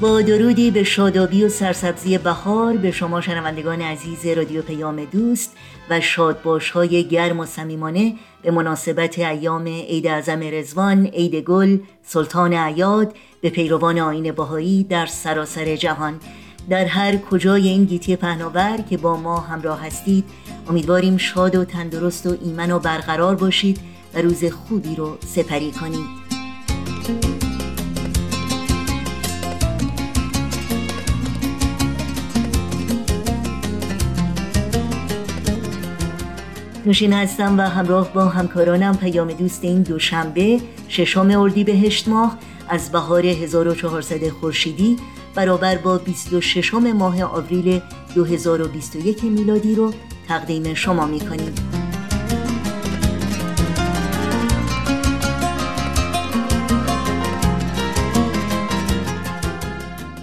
با درودی به شادابی و سرسبزی بهار به شما شنوندگان عزیز رادیو پیام دوست و شادباش های گرم و صمیمانه به مناسبت ایام عید اعظم رزوان، عید گل، سلطان عیاد به پیروان آین باهایی در سراسر جهان. در هر کجای این گیتی پهناور که با ما همراه هستید امیدواریم شاد و تندرست و ایمن و برقرار باشید و روز خوبی رو سپری کنید نوشین هستم و همراه با همکارانم پیام دوست این دوشنبه ششم اردیبهشت ماه از بهار 1400 خورشیدی برابر با 26 ماه آوریل 2021 میلادی رو تقدیم شما می‌کنیم.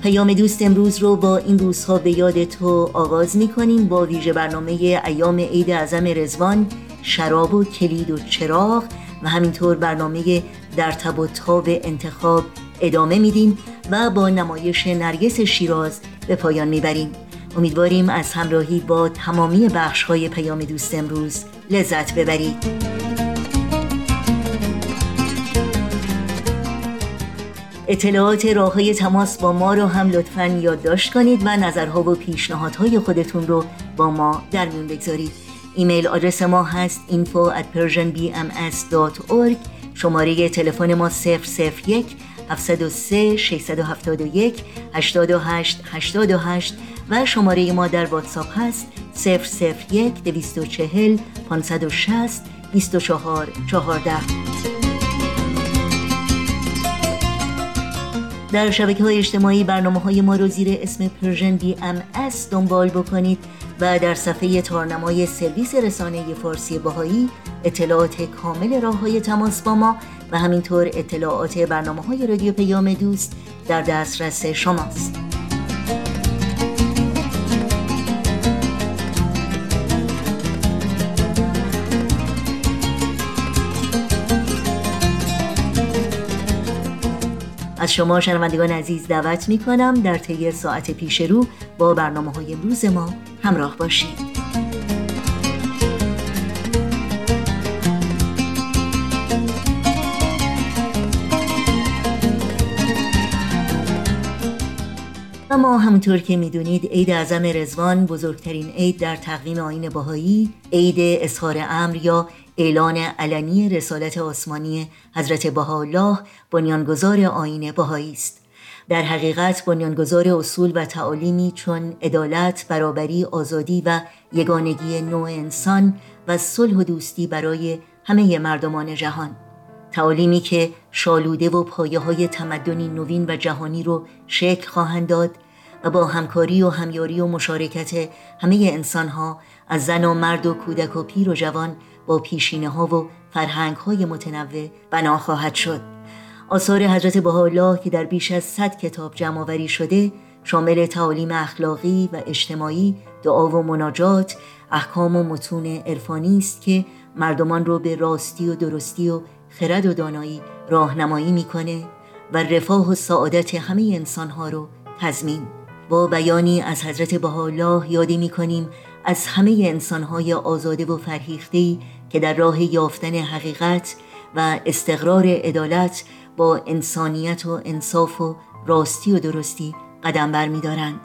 پیام دوست امروز رو با این روزها به یاد تو آغاز می کنیم با ویژه برنامه ایام عید اعظم رزوان شراب و کلید و چراغ و همینطور برنامه در تب و تاب انتخاب ادامه میدیم و با نمایش نرگس شیراز به پایان می‌بریم. امیدواریم از همراهی با تمامی بخش های پیام دوست امروز لذت ببرید. اطلاعات راه های تماس با ما رو هم لطفا یادداشت کنید و نظرها و پیشنهادهای خودتون رو با ما در میون بگذارید. email address ما هست info at persianbms.org شماره تلفن ما 001 703 671 828 828 و شماره ما در واتساپ هست 001 240 560 24 14 در شبکه های اجتماعی برنامه های ما رو زیر اسم Persian BMS دنبال بکنید و در صفحه تارنمای سرویس رسانه فارسی باهایی اطلاعات کامل راه های تماس با ما و همینطور اطلاعات برنامه های رادیو پیام دوست در دسترس شماست. شما شنوندگان عزیز دعوت می کنم در طی ساعت پیش رو با برنامه های امروز ما همراه باشید. اما همونطور که می‌دونید عید اعظم رزوان بزرگترین عید در تقویم آین باهایی عید اظهار امر یا اعلان علنی رسالت آسمانی حضرت بهاءالله بنیانگذار آین بهایی است. در حقیقت بنیانگذار اصول و تعالیمی چون عدالت، برابری، آزادی و یگانگی نوع انسان و صلح و دوستی برای همه مردمان جهان. تعالیمی که شالوده و پایه های تمدنی نوین و جهانی رو شکل خواهند داد و با همکاری و همیاری و مشارکت همه انسانها از زن و مرد و کودک و پیر و جوان با پیشینه ها و فرهنگ های متنوع بنا خواهد شد. آثار حضرت بهاءالله که در بیش از 100 کتاب جمع شده شامل تعالیم اخلاقی و اجتماعی دعا و مناجات احکام و متون عرفانی است که مردمان رو به راستی و درستی و خرد و دانایی راهنمایی می‌کنه و رفاه و سعادت همه انسانها رو تضمین. با بیانی از حضرت بهاءالله یادی می‌کنیم از همه انسانهای آزاده و فرهیخته که در راه یافتن حقیقت و استقرار عدالت با انسانیت و انصاف و راستی و درستی قدم بر می دارند.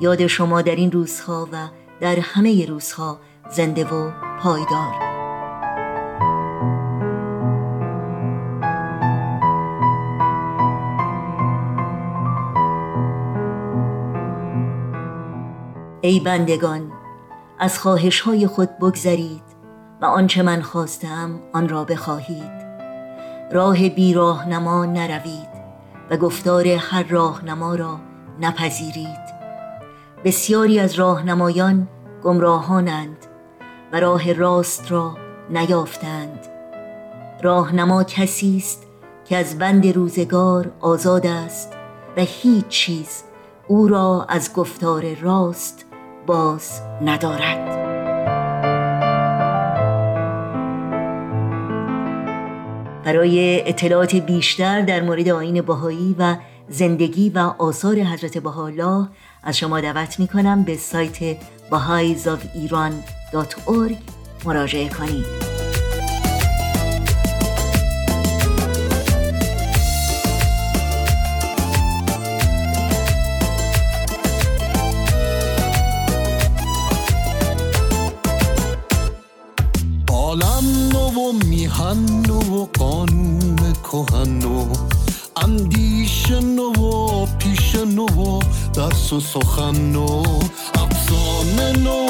یاد شما در این روزها و در همه روزها زنده و پایدار ای بندگان از خواهش های خود بگذرید و آنچه من خواستم آن را بخواهید. راه بی راهنما نروید و گفتار هر راهنما را نپذیرید. بسیاری از راهنمایان گمراهانند و راه راست را نیافتند. راهنما کسی است که از بند روزگار آزاد است و هیچ چیز او را از گفتار راست باز ندارد. برای اطلاعات بیشتر در مورد آین باهایی و زندگی و آثار حضرت بهاءالله از شما دعوت می کنم به سایت baha'isof'iran.org مراجعه کنید. و درس و سخن نو افسانه نو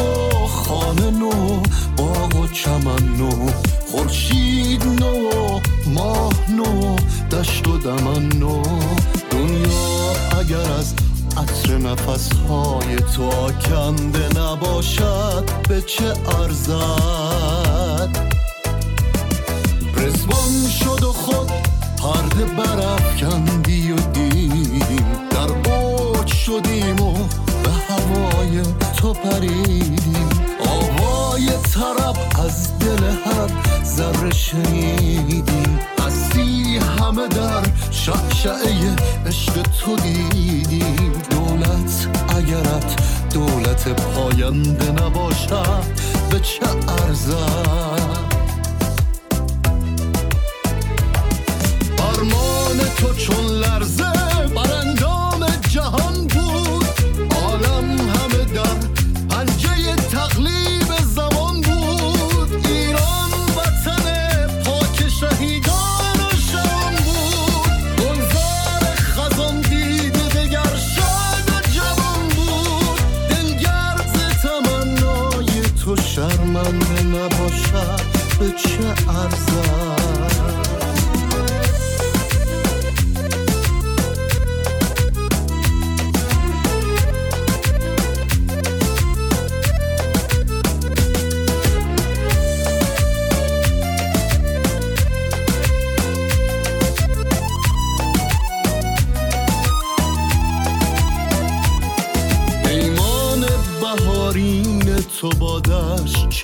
خانه نو باغ و چمن نو خورشید نو ماه نو دشت و دمن نو. دنیا اگر از عطر نفس های تو آکنده نباشد به چه ارزد؟ رزوان شد و خود پرده برافکندی و دیدیم در شدیم و به هوای تو پریدیم. آوای طرب از دل هر ذره شنیدیم. هستی همه در شعشعه عشق تو دیدیم. دولت اگرت دولت پاینده نباشد به چه ارزد؟ تو چون لرزه بر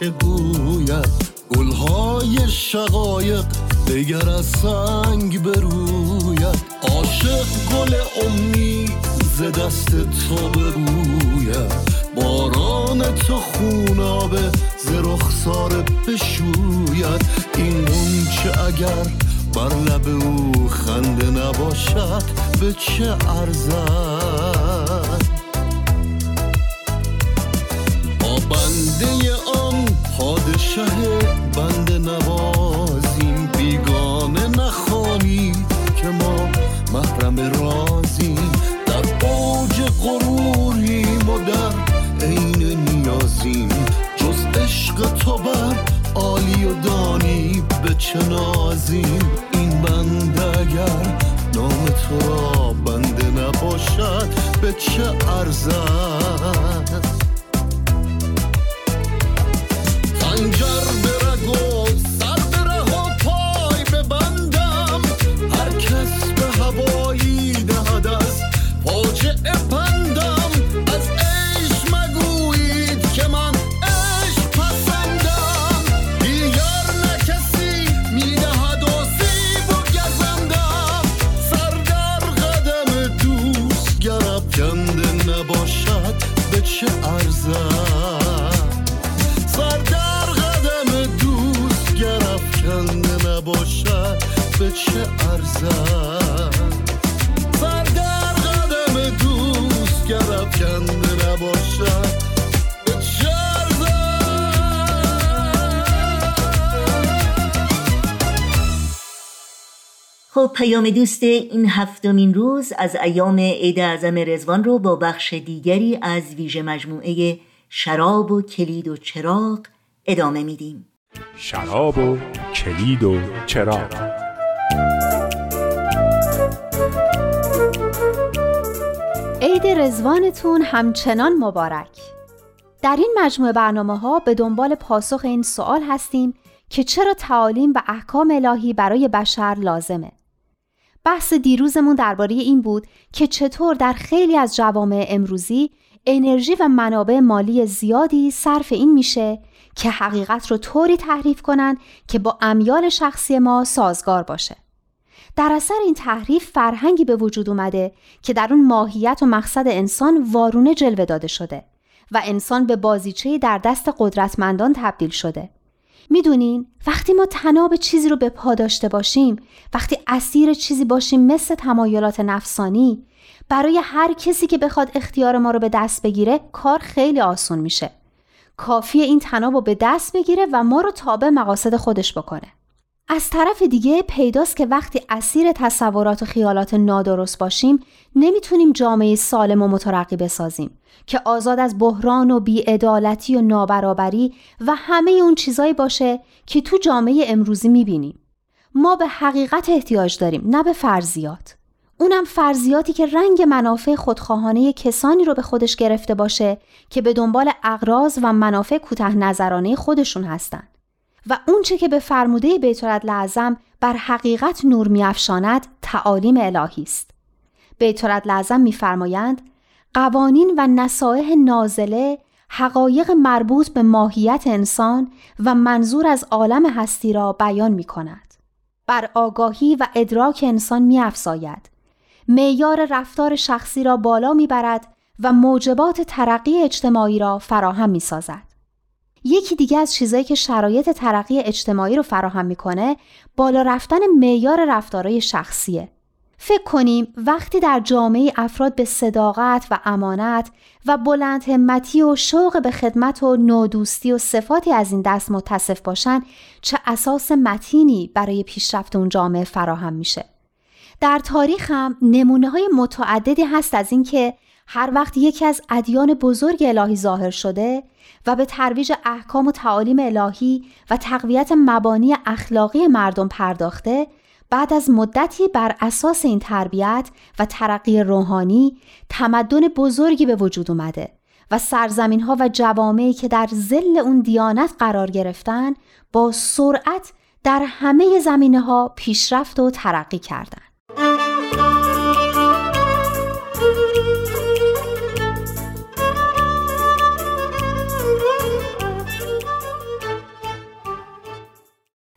چه گوید؟ گلهای شقایق دگر از سنگ بروید. عاشق گل امید ز دست تو بروید باران تو خونابه ز رخسار بشوید. این چه اگر بر لب او خنده نباشد به چه ارزد؟ بنده آن پادشه بنده نوازیم بیگانه نخوانید که ما محرم رازیم. در اوج غروریم و در عین نیازیم. جز عشق تو بر عالی و دانی به چه نازیم. این بنده اگر نام تو را بنده نباشد به چه ارزد؟ خب پیام دوست این هفتمین روز از ایام عید اعظم رزوان رو با بخش دیگری از ویژه مجموعه شراب و کلید و چراغ ادامه میدیم. شراب و کلید و چراغ. عید رزوانتون همچنان مبارک. در این مجموعه برنامه ها به دنبال پاسخ این سوال هستیم که چرا تعالیم و احکام الهی برای بشر لازمه؟ بحث دیروزمون درباره این بود که چطور در خیلی از جوامع امروزی انرژی و منابع مالی زیادی صرف این میشه که حقیقت رو طوری تحریف کنن که با امیال شخصی ما سازگار باشه. در اثر این تحریف فرهنگی به وجود اومده که در اون ماهیت و مقصد انسان وارونه جلوه داده شده و انسان به بازیچه در دست قدرتمندان تبدیل شده. می‌دونین وقتی ما تناب چیزی رو به پا داشته باشیم وقتی اسیر چیزی باشیم مثل تمایلات نفسانی برای هر کسی که بخواد اختیار ما رو به دست بگیره کار خیلی آسون میشه. کافی این تناب رو به دست بگیره و ما رو تابع مقاصد خودش بکنه. از طرف دیگه پیداست که وقتی اسیر تصورات و خیالات نادرست باشیم نمی‌تونیم جامعه سالم و مترقی بسازیم که آزاد از بحران و بیعدالتی و نابرابری و همه اون چیزایی باشه که تو جامعه امروزی می‌بینیم. ما به حقیقت احتیاج داریم نه به فرضیات. اونم فرضیاتی که رنگ منافع خودخواهانه کسانی رو به خودش گرفته باشه که به دنبال اغراض و منافع کوتاه نظرانه خودشون هستند. و اونچه که به فرموده بیتولد لعظم بر حقیقت نور میافشاند تعالیم الهی است. بیتولد لعظم میفرمایند قوانین و نصایح نازله حقایق مربوط به ماهیت انسان و منظور از عالم هستی را بیان می کند. بر آگاهی و ادراک انسان می افزاید. معیار رفتار شخصی را بالا می برد و موجبات ترقی اجتماعی را فراهم می سازد. یکی دیگه از چیزایی که شرایط ترقی اجتماعی رو فراهم می‌کنه بالا رفتن معیار رفتارهای شخصیه. فکر کنیم وقتی در جامعه افراد به صداقت و امانت و بلند همتی و شوق به خدمت و نودوستی و صفاتی از این دست متصف باشن چه اساس متینی برای پیشرفت اون جامعه فراهم میشه. در تاریخ هم نمونه های متعددی هست از اینکه هر وقت یکی از ادیان بزرگ الهی ظاهر شده و به ترویج احکام و تعالیم الهی و تقویت مبانی اخلاقی مردم پرداخته بعد از مدتی بر اساس این تربیت و ترقی روحانی تمدن بزرگی به وجود اومده و سرزمین ها و جوامعی که در زل اون دیانت قرار گرفتن با سرعت در همه زمینه ها پیشرفت و ترقی کردند.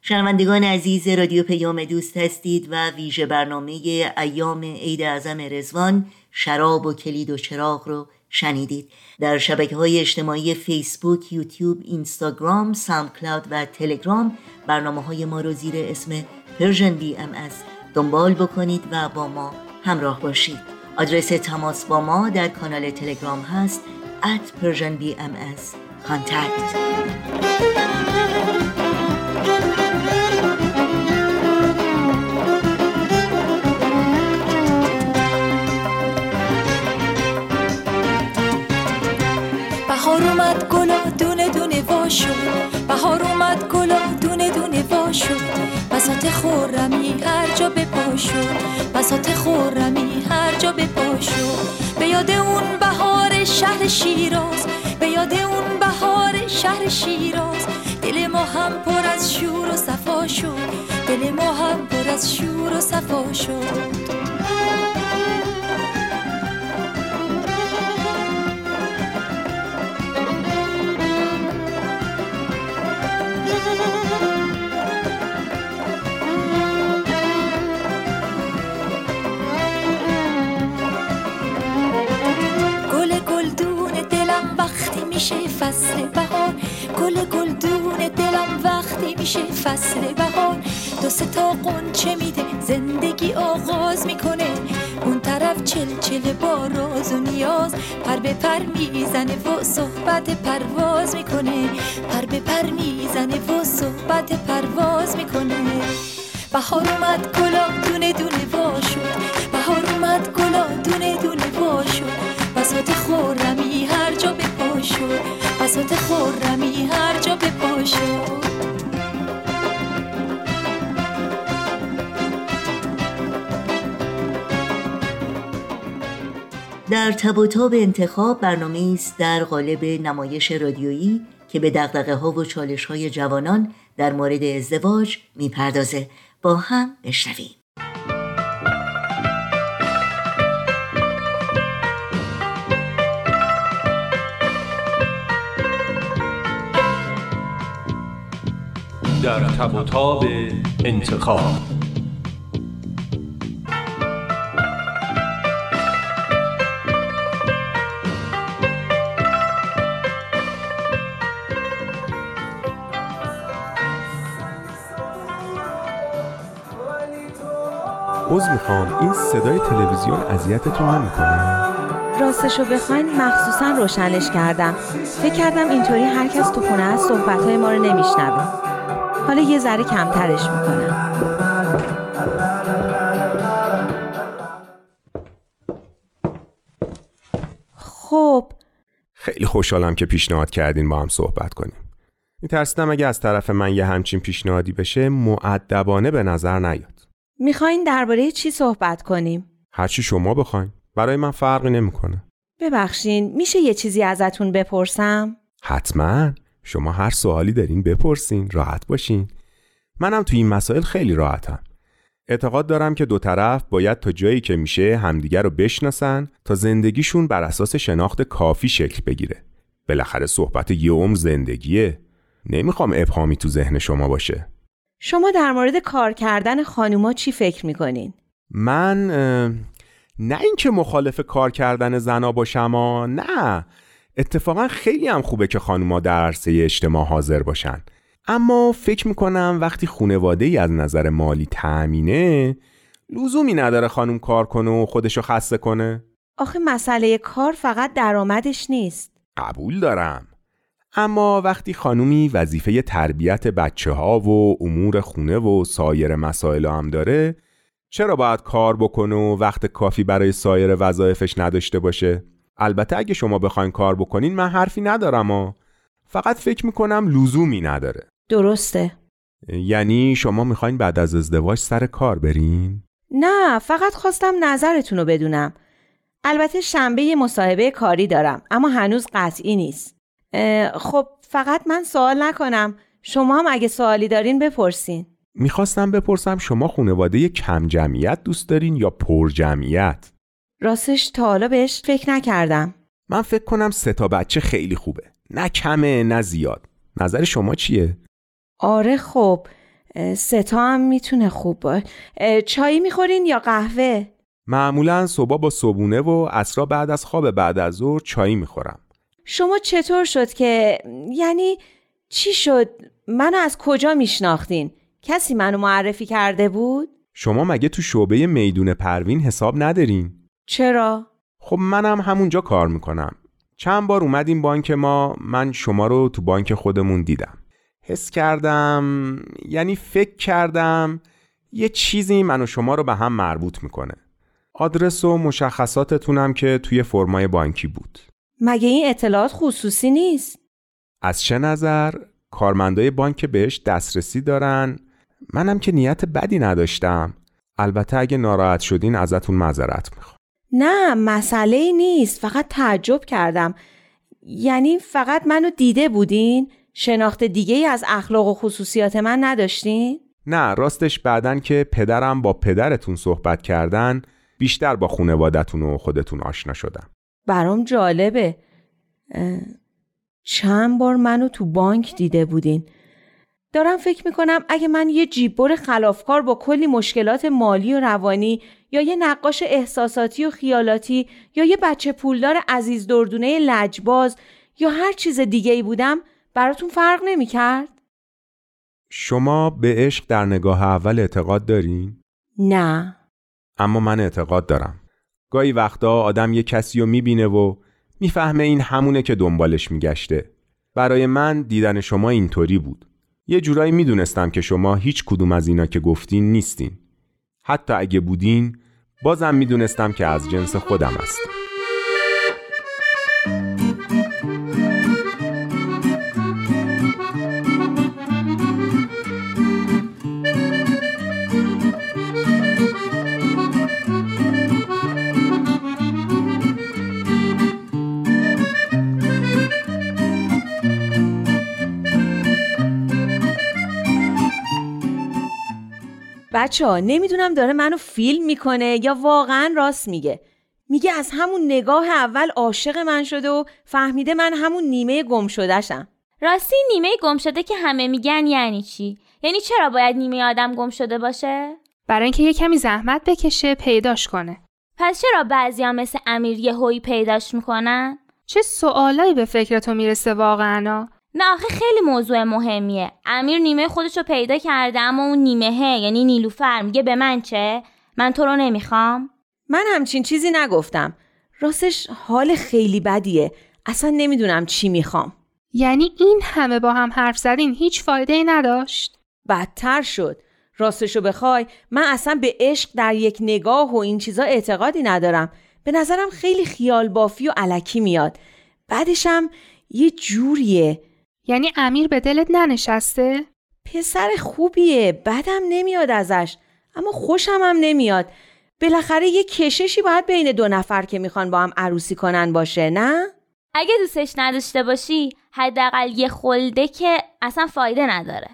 شنوندگان عزیز رادیو پیام دوست هستید و ویژه برنامه ایام عید اعظم رضوان شراب و کلید و چراغ رو شنیدید. در شبکه های اجتماعی فیسبوک، یوتیوب، اینستاگرام، Sound و تلگرام برنامه های ما رو زیر اسم Persian BMS دنبال بکنید و با ما همراه باشید. آدرس تماس با ما در کانال تلگرام هست at Persian BMS contact بهار اومد گلا دونه دونه وا شد. بهار اومد گلا دونه دونه وا شد. بسات خورمی هر جا به پا شد. بسات خورمی هر جا به پا شد. به یاد اون بهار شهر شیراز. به یاد اون بهار شهر شیراز. ما هم پر از شور و صفا شد. دل ما هم پر از شور و صفا شد. میشه فصل میشه فصل بهار. دو سه تا قنچه میده؟ زندگی آغاز می‌کنه. اون طرف چل چل با راز و نیاز. پر به پر می‌زنه و صحبت پرواز می‌کنه. پر به پر می‌زنه و صحبت پرواز می‌کنه. بهار اومد گلا دونه دونه وا شد. بهار اومد گلا دونه دونه وا شد. بسات خورمی هر جا به پا شد. بسات خورمی هر جا به پا در تب و تاب انتخاب برنامه است در قالب نمایش رادیویی که به دقدقه ها و چالش های جوانان در مورد ازدواج می‌پردازه. با هم بشنویم. در تب و تاب انتخاب عذر می‌خوام. این صدای تلویزیون اذیتتون نمی‌کنه. راستشو بخواین مخصوصا روشنش کردم. فکر کردم اینطوری هر کس تو خونه هست صحبتهای ما رو نمیشنوه. حالا یه ذره کمترش می‌کنم. خب. خیلی خوشحالم که پیشنهاد کردین با هم صحبت کنیم. میترسیدم اگه از طرف من یه همچین پیشنهادی بشه معدبانه به نظر نیاد. می‌خواین درباره چی صحبت کنیم؟ هرچی شما بخواین. برای من فرقی نمی‌کنه. ببخشین میشه یه چیزی ازتون بپرسم؟ حتما. شما هر سوالی دارین بپرسین راحت باشین. منم تو این مسائل خیلی راحتم. اعتقاد دارم که دو طرف باید تا جایی که میشه همدیگر رو بشناسن تا زندگیشون بر اساس شناخت کافی شکل بگیره. بالاخره صحبت یه عمر زندگیه. نمی‌خوام ابهامی تو ذهن شما باشه. شما در مورد کار کردن خانوما چی فکر می‌کنین؟ من نه اینکه مخالف کار کردن زنا باشم ها نه. اتفاقا خیلی هم خوبه که خانوما در عرصه اجتماع حاضر باشن. اما فکر می‌کنم وقتی خونواده ای از نظر مالی تأمینه لزومی نداره خانوم کار کنه و خودشو خسته کنه. آخه مسئله کار فقط درآمدش نیست. قبول دارم. اما وقتی خانومی وظیفه تربیت بچه ها و امور خونه و سایر مسائل هم داره چرا باید کار بکنه و وقت کافی برای سایر وظایفش نداشته باشه؟ البته اگه شما بخواین کار بکنین من حرفی ندارم و فقط فکر می‌کنم لزومی نداره. درسته. یعنی شما می‌خواین بعد از ازدواج سر کار برین؟ نه فقط خواستم نظرتون رو بدونم. البته شنبه یه مصاحبه کاری دارم اما هنوز قطعی نیست. خب فقط من سوال نکنم. شما هم اگه سوالی دارین بپرسین. می‌خواستم بپرسم شما خانواده کم جمعیت دوست دارین یا پر جمعیت؟ راستش تا حالا بهش فکر نکردم. من فکر کنم سه تا بچه خیلی خوبه. نه کمه نه زیاد. نظر شما چیه؟ آره خب سه تا هم می‌تونه خوب با اه، چایی می‌خورین یا قهوه؟ معمولا صبح با صبونه و عصرا بعد از خواب بعد از ظهر چایی می‌خورم. شما چطور شد که یعنی چی شد؟ منو از کجا میشناختین؟ کسی منو معرفی کرده بود؟ شما مگه تو شعبه میدون پروین حساب ندارین؟ چرا؟ خب منم همونجا کار می‌کنم. چند بار اومدیم بانک ما من شما رو تو بانک خودمون دیدم. حس کردم یعنی فکر کردم یه چیزی من و شما رو به هم مربوط می‌کنه. آدرس و مشخصاتتونم که توی فرمای بانکی بود. مگه این اطلاعات خصوصی نیست؟ از چه نظر؟ کارمندای بانک بهش دسترسی دارن؟ منم که نیت بدی نداشتم. البته اگه ناراحت شدین ازتون معذرت می‌خوام. نه مسئله ای نیست. فقط تعجب کردم. یعنی فقط منو دیده بودین؟ شناخت دیگه ای از اخلاق و خصوصیات من نداشتین؟ نه راستش بعدن که پدرم با پدرتون صحبت کردن بیشتر با خونوادتون و خودتون آشنا شدم. برام جالبه چند بار منو تو بانک دیده بودین دارم فکر می‌کنم اگه من یه جیببر خلافکار با کلی مشکلات مالی و روانی یا یه نقاش احساساتی و خیالاتی یا یه بچه پولدار عزیز دردونه لجباز یا هر چیز دیگه ای بودم براتون فرق نمی‌کرد؟ شما به عشق در نگاه اول اعتقاد دارین؟ نه اما من اعتقاد دارم گاهی وقتا آدم یه کسی رو می‌بینه و می‌فهمه این همونه که دنبالش میگشته. برای من دیدن شما اینطوری بود. یه جورایی می‌دونستم که شما هیچ کدوم از اینا که گفتین نیستین. حتی اگه بودین بازم می‌دونستم که از جنس خودم است بچه ها نمی‌دونم داره منو فیلم می‌کنه یا واقعا راست میگه میگه از همون نگاه اول عاشق من شده و فهمیده من همون نیمه گم شدهشم راستی نیمه گم شده که همه میگن یعنی چی؟ یعنی چرا باید نیمه آدم گم شده باشه؟ برای اینکه یه کمی زحمت بکشه پیداش کنه پس چرا بعضیا مثل امیر یه هوی پیداش می‌کنن؟ چه سوالایی به فکرتو می‌رسه واقعا نه آخه خیلی موضوع مهمیه. امیر نیمه خودش رو پیدا کرده اما اون نیمه یعنی نیلوفر. میگه به من چه؟ من تو رو نمی‌خوام. من همچین چیزی نگفتم. راستش حال خیلی بدیه. اصلا نمی‌دونم چی می‌خوام. یعنی این همه با هم حرف زدین هیچ فایده ای نداشت؟ بدتر شد. راستشو بخوای من اصلا به عشق در یک نگاه و این چیزا اعتقادی ندارم. به نظرم خیلی خیال بافی و علکی میاد. بعدشم یه جوریه. یعنی امیر به دلت ننشسته؟ پسر خوبیه بدم نمیاد ازش اما خوشم هم نمیاد بالاخره یه کششی باید بین دو نفر که می‌خوان با هم عروسی کنن باشه نه؟ اگه دوستش نداشته باشی حداقل یه خلده که اصلا فایده نداره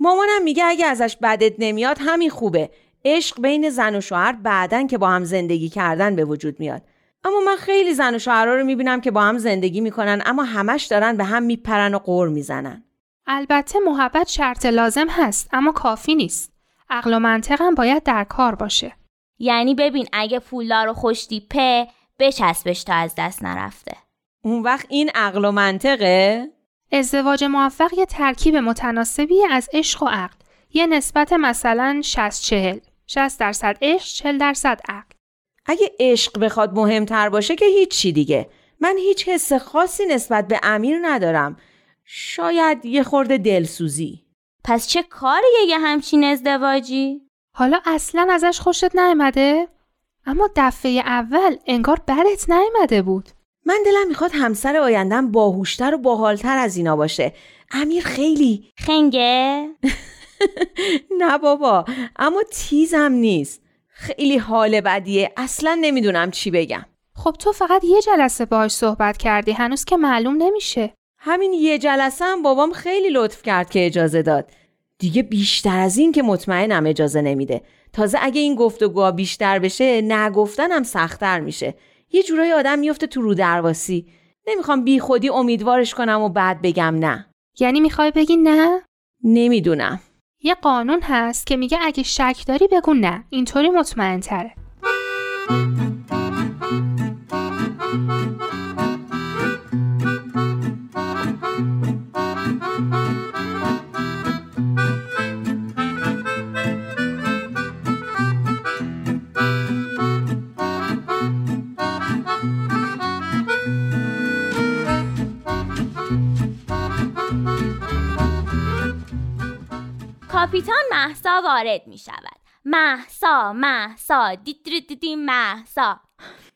مامانم میگه اگه ازش بدت نمیاد همین خوبه عشق بین زن و شوهر بعدن که با هم زندگی کردن به وجود میاد اما من خیلی زن و شوهرها رو می‌بینم که با هم زندگی می‌کنن اما همش دارن به هم میپرن و قور می‌زنن. البته محبت شرط لازم هست اما کافی نیست. عقل و منطقم باید در کار باشه. یعنی ببین اگه پولدار و خوشتیپه بچسبش تا از دست نرفته. اون وقت این عقل و منطقه؟ ازدواج موفق یه ترکیب متناسبی از عشق و عقل. یه نسبت مثلا 60 40 60 درصد عشق 40 درصد عقل. اگه عشق بخواد مهمتر باشه که هیچی دیگه من هیچ حس خاصی نسبت به امیر ندارم شاید یه خورده دلسوزی پس چه کاریه یه همچین ازدواجی؟ حالا اصلا ازش خوشت نیامده؟ اما دفعه اول انگار برت نیامده بود من دلم می‌خواد همسر آیندم باهوشتر و باحالتر از اینا باشه امیر خیلی خنگه؟ نه بابا اما تیزم نیست خیلی حال بدیه. اصلا نمی‌دونم چی بگم. خب تو فقط یه جلسه باهاش صحبت کردی هنوز که معلوم نمیشه. همین یه جلسه هم بابام خیلی لطف کرد که اجازه داد. دیگه بیشتر از این که مطمئنم اجازه نمیده. تازه اگه این گفتگوها بیشتر بشه نگفتنم سختتر میشه. یه جورایی آدم میفته تو رو درواسی. نمی‌خوام بی خودی امیدوارش کنم و بعد بگم نه. یعنی می‌خوای بگی نه؟ نمی‌دونم. یه قانون هست که میگه اگه شک داری بگو نه. اینطوری مطمئن تره کاپیتان محسا وارد می شود محسا محسا دیدی دیدی محسا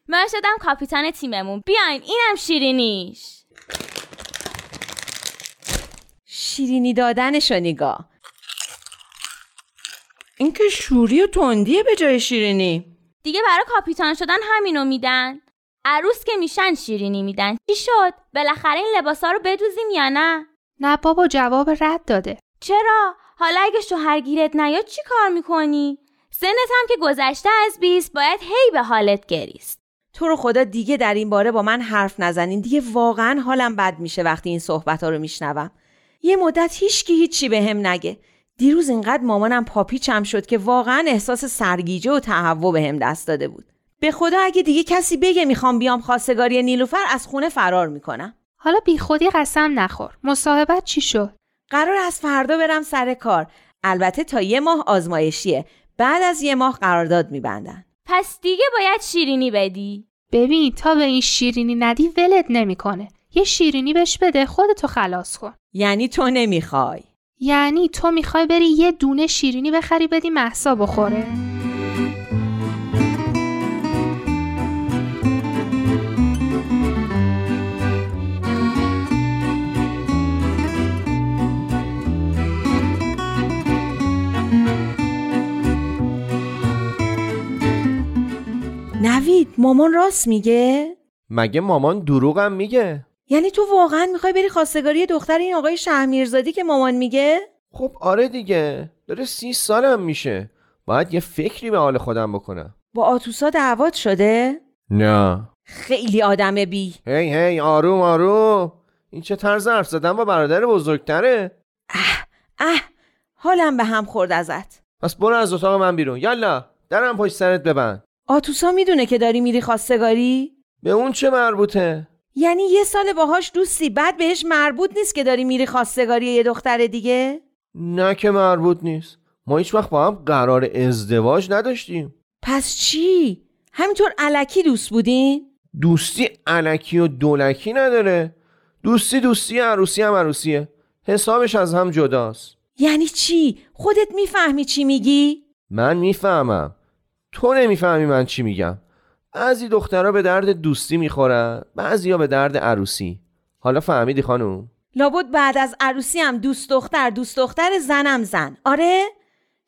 من شدم کاپیتان تیممون. بیاین اینم شیرینیش. شیرینی دادنشو نگاه. این که شوری و تندیه به جای شیرینی. دیگه برای کاپیتان شدن همینو میدن. عروس که میشن شیرینی میدن. چی شد؟ بالاخره این لباسا رو بدوزیم یا نه؟ نه بابا جواب رد داده. چرا؟ حالا اگه شوهرگیرت نیاد چی کار می‌کنی؟ سنت هم که گذشته از بیست باید هی به حالت گریست. تو رو خدا دیگه در این باره با من حرف نزنین. دیگه واقعا حالم بد میشه وقتی این صحبت ها رو میشنوم. یه مدت هیچکی هیچی به هم نگه. دیروز اینقدر مامانم پاپیچم شد که واقعا احساس سرگیجه و تهوع به هم دست داده بود. به خدا اگه دیگه کسی بگه می‌خوام بیام خواستگاری نیلوفر از خونه فرار می‌کنم. حالا بی خودی قسم نخور. مصاحبت چی شد؟ قرار از فردا برم سر کار. البته تا یه ماه آزمایشیه. بعد از یه ماه قرارداد میبندن. پس دیگه باید شیرینی بدی. ببین تا به این شیرینی ندی ولت نمی‌کنه. یه شیرینی بهش بده خودتو خلاص کن. یعنی تو نمی‌خوای؟ یعنی تو می‌خوای بری یه دونه شیرینی بخری بدی محسا بخوره؟ نوید مامان راست میگه؟ مگه مامان دروغم میگه؟ یعنی تو واقعا می‌خوای بری خواستگاری دختر این آقای شهمیرزادی که مامان میگه؟ خب آره دیگه داره سی سالم میشه. باید یه فکری به حال خودم بکنم. با آتوسا دعوات شده؟ نه. خیلی آدم بی. هی هی آروم آروم. این چه طرز حرف زدن با برادر بزرگتره؟ اه حالم به هم خورد ازت. پس برو از اتاق من بیرون. یالا درم پشت سرت ببند. آتوسا می‌دونه که داری میری خواستگاری؟ به اون چه مربوطه یعنی یه سال باهاش دوستی بعد بهش مربوط نیست که داری میری خواستگاری یه دختر دیگه؟ نه که مربوط نیست ما هیچ وقت با هم قرار ازدواج نداشتیم پس چی؟ همینطور علکی دوست بودین؟ دوستی علکی و دولکی نداره دوستی دوستی عروسی هم عروسیه حسابش از هم جداست یعنی چی؟ خودت می‌فهمی چی میگی؟ من می‌فهمم تو نمی‌فهمی من چی میگم. بعضی دخترها به درد دوستی می‌خورن بعضی ها به درد عروسی. حالا فهمیدی خانوم؟ لابد بعد از عروسی هم دوست دختر دوست دختر زنم زن. آره؟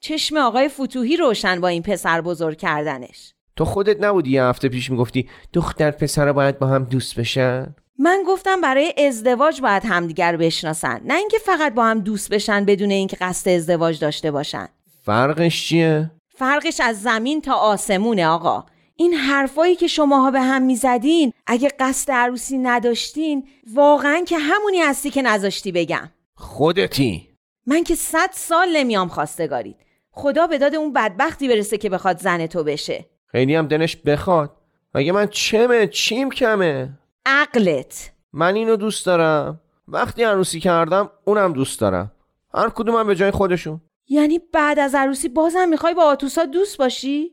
چشم آقای فتوحی روشن با این پسر بزرگ کردنش. تو خودت نبودی یه هفته پیش می‌گفتی دختر پسر باید با هم دوست بشن؟ من گفتم برای ازدواج باید همدیگر بشناسن. نه اینکه فقط با هم دوست بشن بدون اینکه قصد ازدواج داشته باشن. فرقش چیه؟ فرقش از زمین تا آسمونه آقا. این حرفایی که شماها به هم می‌زدین اگه قصد عروسی نداشتین واقعا که همونی هستی که نذاشتی بگم. خودتی. من که صد سال نمیام خواستگارید خدا به داد اون بدبختی برسه که بخواد زن تو بشه. خیلی هم دلش بخواد. مگه من چمه؟ چیم کمه؟ عقلت. من اینو دوست دارم. وقتی عروسی کردم اونم دوست دارم. هر کدومم به جای خودشون. یعنی بعد از عروسی بازم می‌خوای با آتوسا دوست باشی؟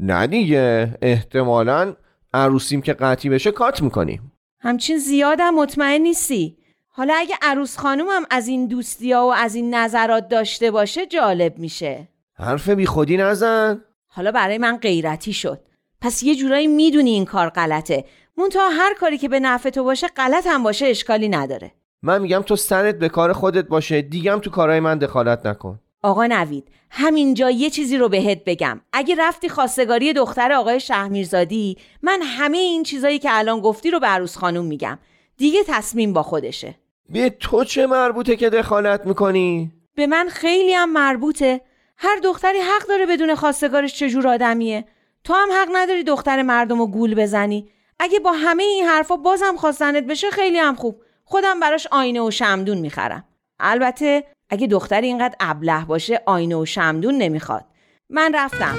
نه دیگه. احتمالا عروسیم که قطعی بشه کات می‌کنیم. همچین زیادم مطمئن نیستی. حالا اگه عروس خانومم از این دوستی ها و از این نظرات داشته باشه جالب میشه. حرف بی خودی نزن. حالا برای من غیرتی شد. پس یه جورایی می‌دونی این کار غلطه. مونتا هر کاری که به نفع تو باشه غلط هم باشه اشکالی نداره. من میگم تو سرت به کار خودت باشه. دیگم تو کارهای من دخالت نکن. آقا نوید همینجا یه چیزی رو بهت بگم. اگه رفتی خواستگاری دختر آقای شهمیرزادی من همه این چیزایی که الان گفتی رو به عروس خانوم میگم. دیگه تصمیم با خودشه. به تو چه مربوطه که دخالت می‌کنی؟ به من خیلی هم مربوطه. هر دختری حق داره بدون خواستگارش چجور آدمیه. تو هم حق نداری دختر مردم رو گول بزنی. اگه با همه این حرفا بازم خواستنت بشه خیلی هم خوب. خودم براش آینه و شمدون می‌خرم. البته اگه دختر اینقدر ابله باشه آینه و شمدون نمی‌خواد. من رفتم.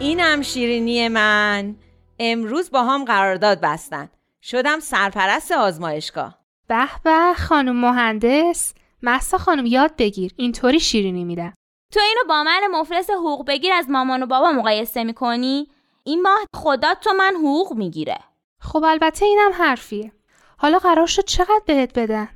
اینم شیرینی من. امروز با هم قرارداد بستن. شدم سرپرست آزمایشگاه. به به خانم مهندس محسا خانم یاد بگیر اینطوری شیرینی میدم تو اینو با من مفلس حقوق بگیر از مامان و بابا مقایسه می‌کنی؟ این ماه خدا تو من حقوق می‌گیره. خب البته اینم حرفیه. حالا قرار شد چقدر بهت بدن؟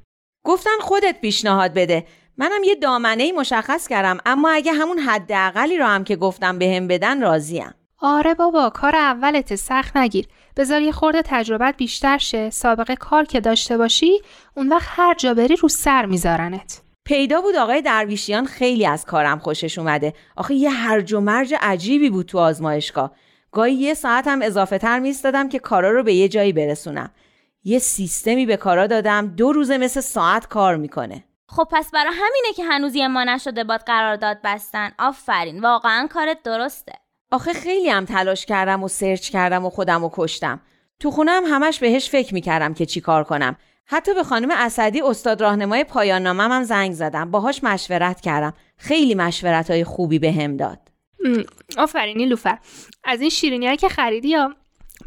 گفتن خودت پیشنهاد بده. منم یه دامنه مشخص کردم اما اگه همون حداقلی رو هم که گفتم بهم بدن راضیم. آره بابا کار اولت سخت نگیر. بذار یه خورده تجربت بیشتر شه. سابقه کار که داشته باشی اون وقت هر جا بری رو سر میذارنت. پیدا بود آقای درویشیان خیلی از کارم خوشش اومده. آخه یه هرج و مرج عجیبی بود تو آزمایشگاه. گاهی یه ساعت هم اضافه تر میستادم که کارا رو به یه جایی برسونم. یه سیستمی به کارا دادم. دو روزه مثل ساعت کار می‌کنه. خب پس برای همینه که هنوز یه ما نشده باد قرارداد بستن. آفرین. واقعا کارت درسته. آخه خیلی هم تلاش کردم و سرچ کردم و خودم و کشتم. تو خونم همش بهش فکر می‌کردم که چی کار کنم. حتی به خانم اسدی استاد راهنمای پایان نامم هم زنگ زدم. باهاش مشورت کردم. خیلی مشورت های خوبی به هم داد آفرینی لوفر. از این شیرینی که خریدی یا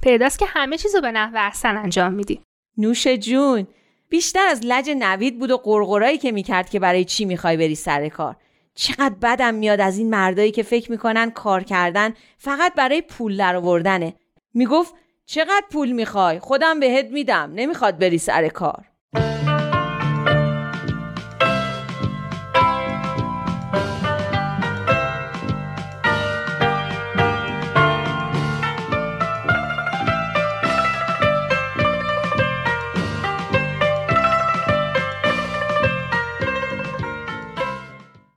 پیداست که همه چیزو به نحو احسن انجام میدی. نوش جون بیشتر از لج نوید بود و قرقرایی که می‌کرد که برای چی می‌خوای بری سر کار. چقدر بدم میاد از این مردایی که فکر می‌کنن کار کردن فقط برای پول درآوردنه. می‌گفت چقدر پول می‌خوای؟ خودم بهت میدم. نمی‌خواد بری سر کار.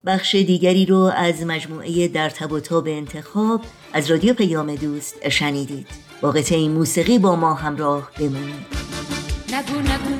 بخش دیگری رو از مجموعه در تب و تاب انتخاب از رادیو پیام دوست شنیدید. با قطعه موسیقی با ما همراه بمونید. نگو نگو.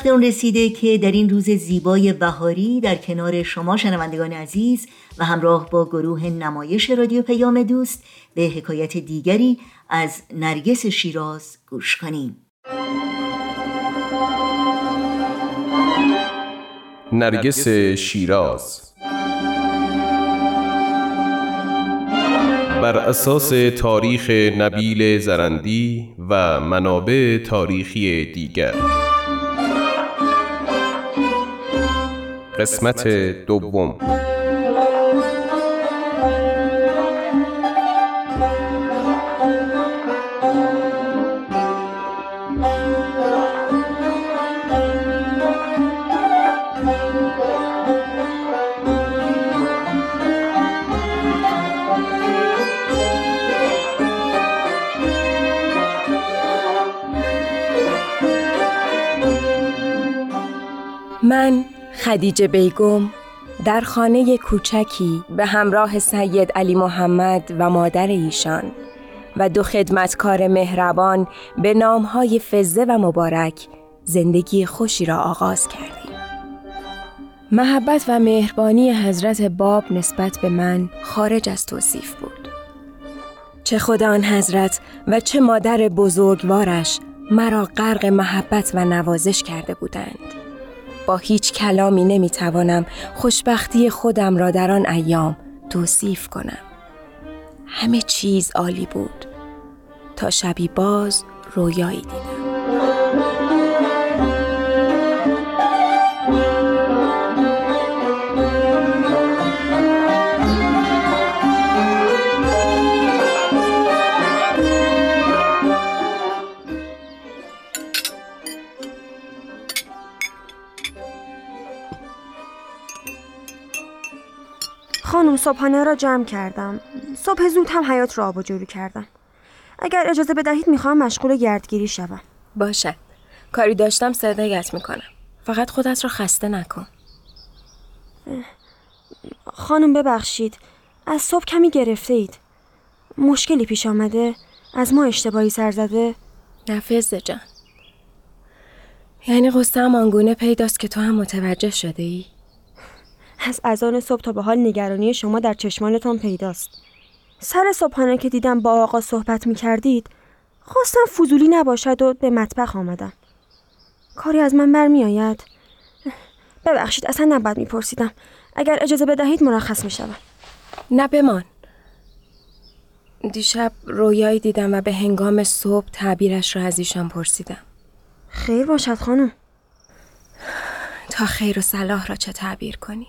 وقت اون رسیده که در این روز زیبای بهاری در کنار شما شنوندگان عزیز و همراه با گروه نمایش رادیو پیام دوست به حکایت دیگری از نرگس شیراز گوش کنیم. نرگس شیراز. بر اساس تاریخ نبیل زرندی و منابع تاریخی دیگر. قسمت دوم. خدیجه بیگم در خانه کوچکی به همراه سید علی محمد و مادر ایشان و دو خدمتکار مهربان به نامهای فزه و مبارک زندگی خوشی را آغاز کردیم. محبت و مهربانی حضرت باب نسبت به من خارج از توصیف بود. چه خدا آن حضرت و چه مادر بزرگوارش مرا غرق محبت و نوازش کرده بودند. با هیچ کلامی نمی‌توانم خوشبختی خودم را در آن ایام توصیف کنم. همه چیز عالی بود تا شبی باز رویایی دیدم. خانم صبحانه را جمع کردم. صبح زود هم حیات را آب و جورو کردم. اگر اجازه بدهید می‌خواهم مشغول گردگیری شوم. باشد کاری داشتم صدایت می‌کنم. فقط خودت را خسته نکن. خانم ببخشید. از صبح کمی گرفته اید مشکلی پیش آمده؟ از ما اشتباهی سر زده؟ نفذ جان. یعنی قصه هم آنگونه پیداست که تو هم متوجه شده ای؟ از اذان صبح تا به حال نگرانی شما در چشمانتان پیداست. سر صبحانه که دیدم با آقا صحبت می کردید خواستم فضولی نباشد و به مطبخ آمدم. کاری از من برمی آید ببخشید اصلا نباید میپرسیدم. اگر اجازه بدهید مرخص می شود نه بمان. دیشب رویایی دیدم و به هنگام صبح تعبیرش را از ایشان پرسیدم. خیر باشد خانم. تا خیر و صلاح را چه تعبیر کنی؟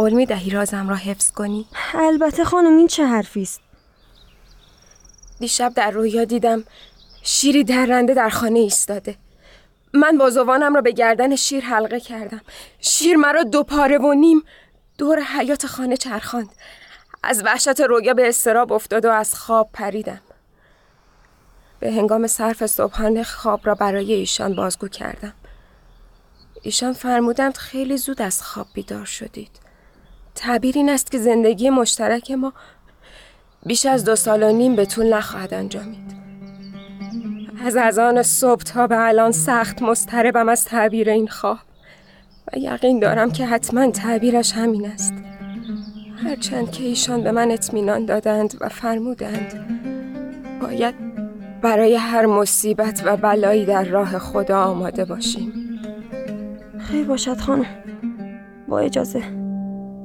قول می دهی رازم را حفظ کنی؟ البته خانم این چه حرفی است؟ دیشب در رویا دیدم شیری درنده در خانه ایستاده. من بازوانم را به گردن شیر حلقه کردم. شیر مرا دو پاره و نیم دور حیات خانه چرخاند. از وحشت رویا به استراب افتاد و از خواب پریدم. به هنگام صرف صبحانه خواب را برای ایشان بازگو کردم. ایشان فرمودند خیلی زود از خواب بیدار شدید. تعبیر این است که زندگی مشترک ما بیش از دو سال و نیم به طول نخواهد انجامید. از ازان صبح تا به الان سخت مضطربم از تعبیر این خواب. و یقین دارم که حتما تعبیرش همین است. هرچند که ایشان به من اطمینان دادند و فرمودند باید برای هر مصیبت و بلایی در راه خدا آماده باشیم. خیر باشد خانم. با اجازه.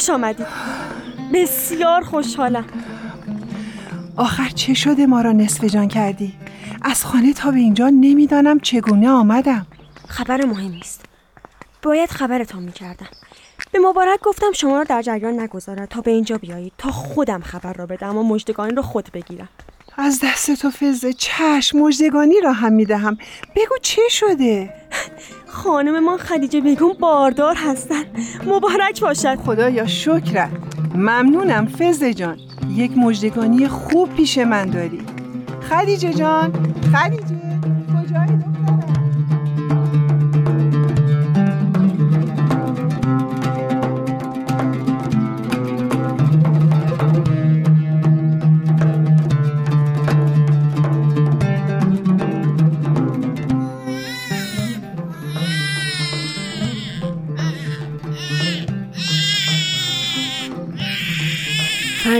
خوش آمدید. بسیار خوشحالم. آخر چه شده ما را نصف جان کردی؟ از خانه تا به اینجا نمی‌دانم چگونه آمدم. خبر مهمی است باید خبرتان می‌کردم. به مبارک گفتم شما را در جریان نگذارد تا به اینجا بیایید. تا خودم خبر را بدم و مجدگانی را خود بگیرم. از دست تو فزه چشم مجدگانی را هم می‌دهم. بگو چه شده؟ خانم ما خدیجه بیگم باردار هستن. مبارک باشد. خدایا شکرت. ممنونم فزه جان. یک مجدگانی خوب پیش من داری. خدیجه جان خدیجه کجایی دخترم؟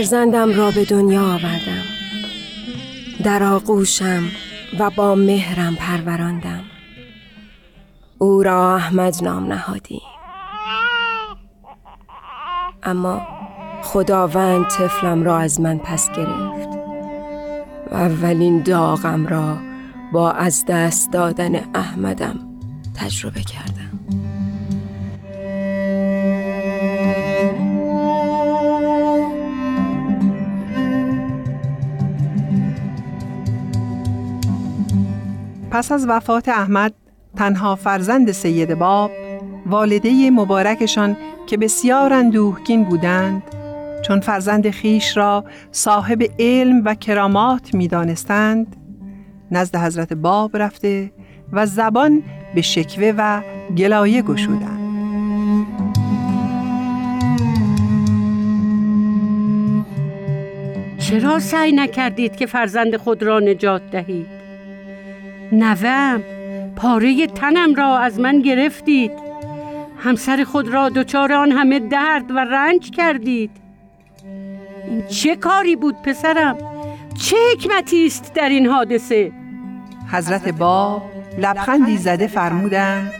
فرزندم را به دنیا آوردم. در آغوشم و با مهرم پروراندم. او را احمد نام نهادی اما خداوند طفلم را از من پس گرفت. و اولین داغم را با از دست دادن احمدم تجربه کردم. پس از وفات احمد تنها فرزند سید باب والده مبارکشان که بسیار اندوهگین بودند چون فرزند خیش را صاحب علم و کرامات می دانستند نزد حضرت باب رفته و زبان به شکوه و گلایه گشودند چرا سعی نکردید که فرزند خود را نجات دهید؟ نوم پاره تنم را از من گرفتید. همسر خود را دچار آن همه درد و رنج کردید. این چه کاری بود پسرم؟ چه حکمتی است در این حادثه؟ حضرت باب لبخندی زده فرمودند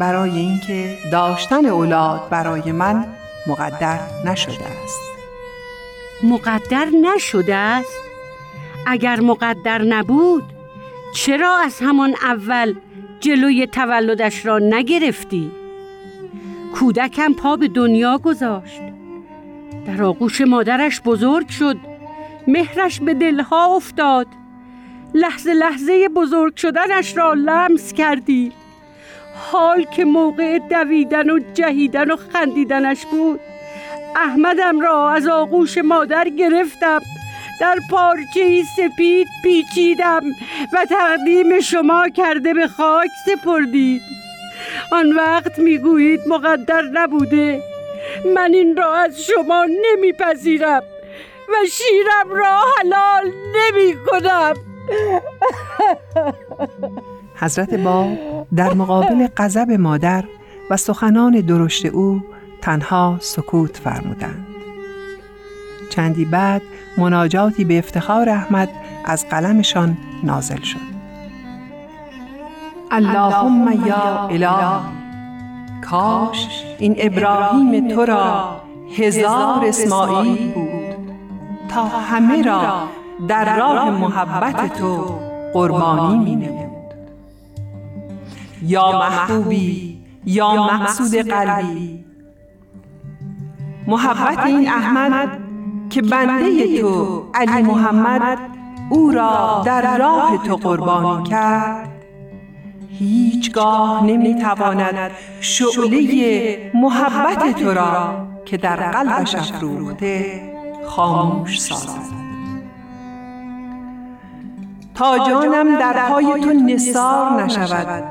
برای اینکه داشتن اولاد برای من مقدر نشده است. مقدر نشده است؟ اگر مقدر نبود چرا از همان اول جلوی تولدش را نگرفتی؟ کودکم پا به دنیا گذاشت. در آغوش مادرش بزرگ شد. مهرش به دلها افتاد. لحظه لحظه بزرگ شدنش را لمس کردی. حال که موقع دویدن و جهیدن و خندیدنش بود. احمدم را از آغوش مادر گرفتم. در پارچه سپید پیچیدم و تقدیم شما کرده به خاک سپردید. آن وقت می‌گویید مقدر نبوده. من این را از شما نمیپذیرم و شیرم را حلال نمی کنم حضرت با در مقابل غضب مادر و سخنان درشت او تنها سکوت فرمودند. چندی بعد مناجاتی به افتخار احمد از قلمشان نازل شد. اللهم یا اله. کاش این ابراهیم تو را هزار اسماعیل بود. تا همه را در راه محبت تو قربانی می نمود. یا محبوبی یا مقصود قلبی. محبت این احمد که بنده تو علی محمد او را در راه تو قربانی کرد. هیچگاه نمی‌تواند شعله محبت تو را که در قلبش افروخته خاموش سازد. تا جانم در پای تو نثار نشود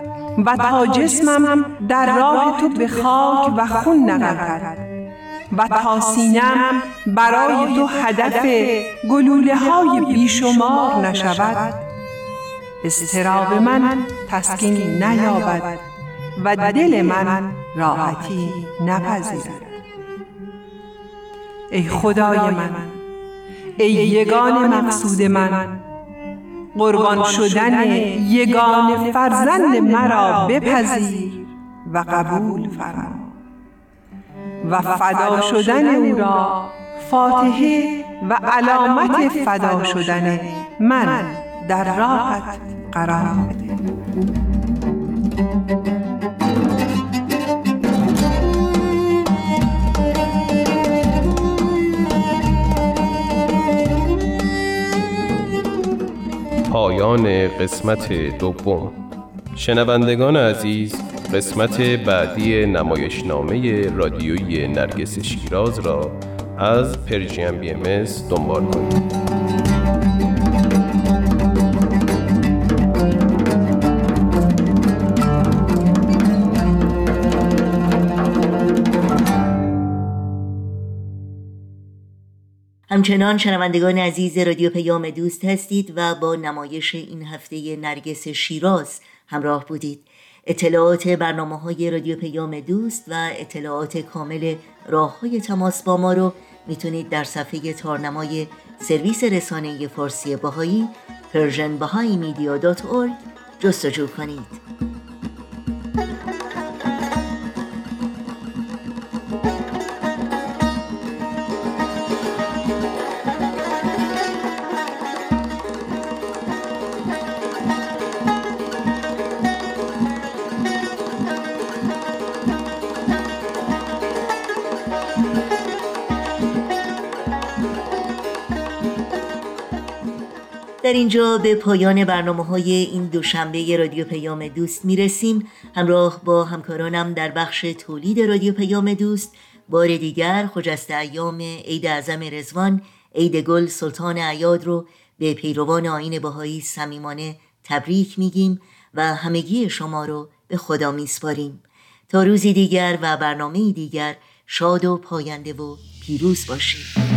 و تا جسمم در راه تو به خاک و خون نغلطد و تا سینم برای تو هدف گلوله های بیشمار نشود. استراب من تسکین نیابد و دل من راحتی نپذیرد. ای خدای من ای یگان مقصود من قربان شدن یگان فرزند مرا بپذیر و قبول فرما. و فدا شدن او را. فاتحه و علامت فدا شدن من در راحت قرار بده پایان قسمت دوم. شنوندگان عزیز قسمت بعدی نمایشنامه رادیویی نرگس شیراز را از پرژیم بی ام دنبال کنید. همچنان شنوندگان عزیز رادیو پیام دوست هستید و با نمایش این هفته نرگس شیراز همراه بودید. اطلاعات برنامه های رادیو پیام دوست و اطلاعات کامل راه های تماس با ما رو می‌تونید در صفحه تارنمای سرویس رسانه فارسی بهایی Persian جستجو کنید. در اینجا به پایان برنامه های این دوشنبه رادیو پیام دوست می‌رسیم. همراه با همکارانم در بخش تولید رادیو پیام دوست بار دیگر خجست ایام عید اعظم رزوان عید گل سلطان عیاد رو به پیروان آین باهایی صمیمانه تبریک میگیم و همگی شما رو به خدا میسپاریم. تا روزی دیگر و برنامه دیگر شاد و پاینده و پیروز باشید.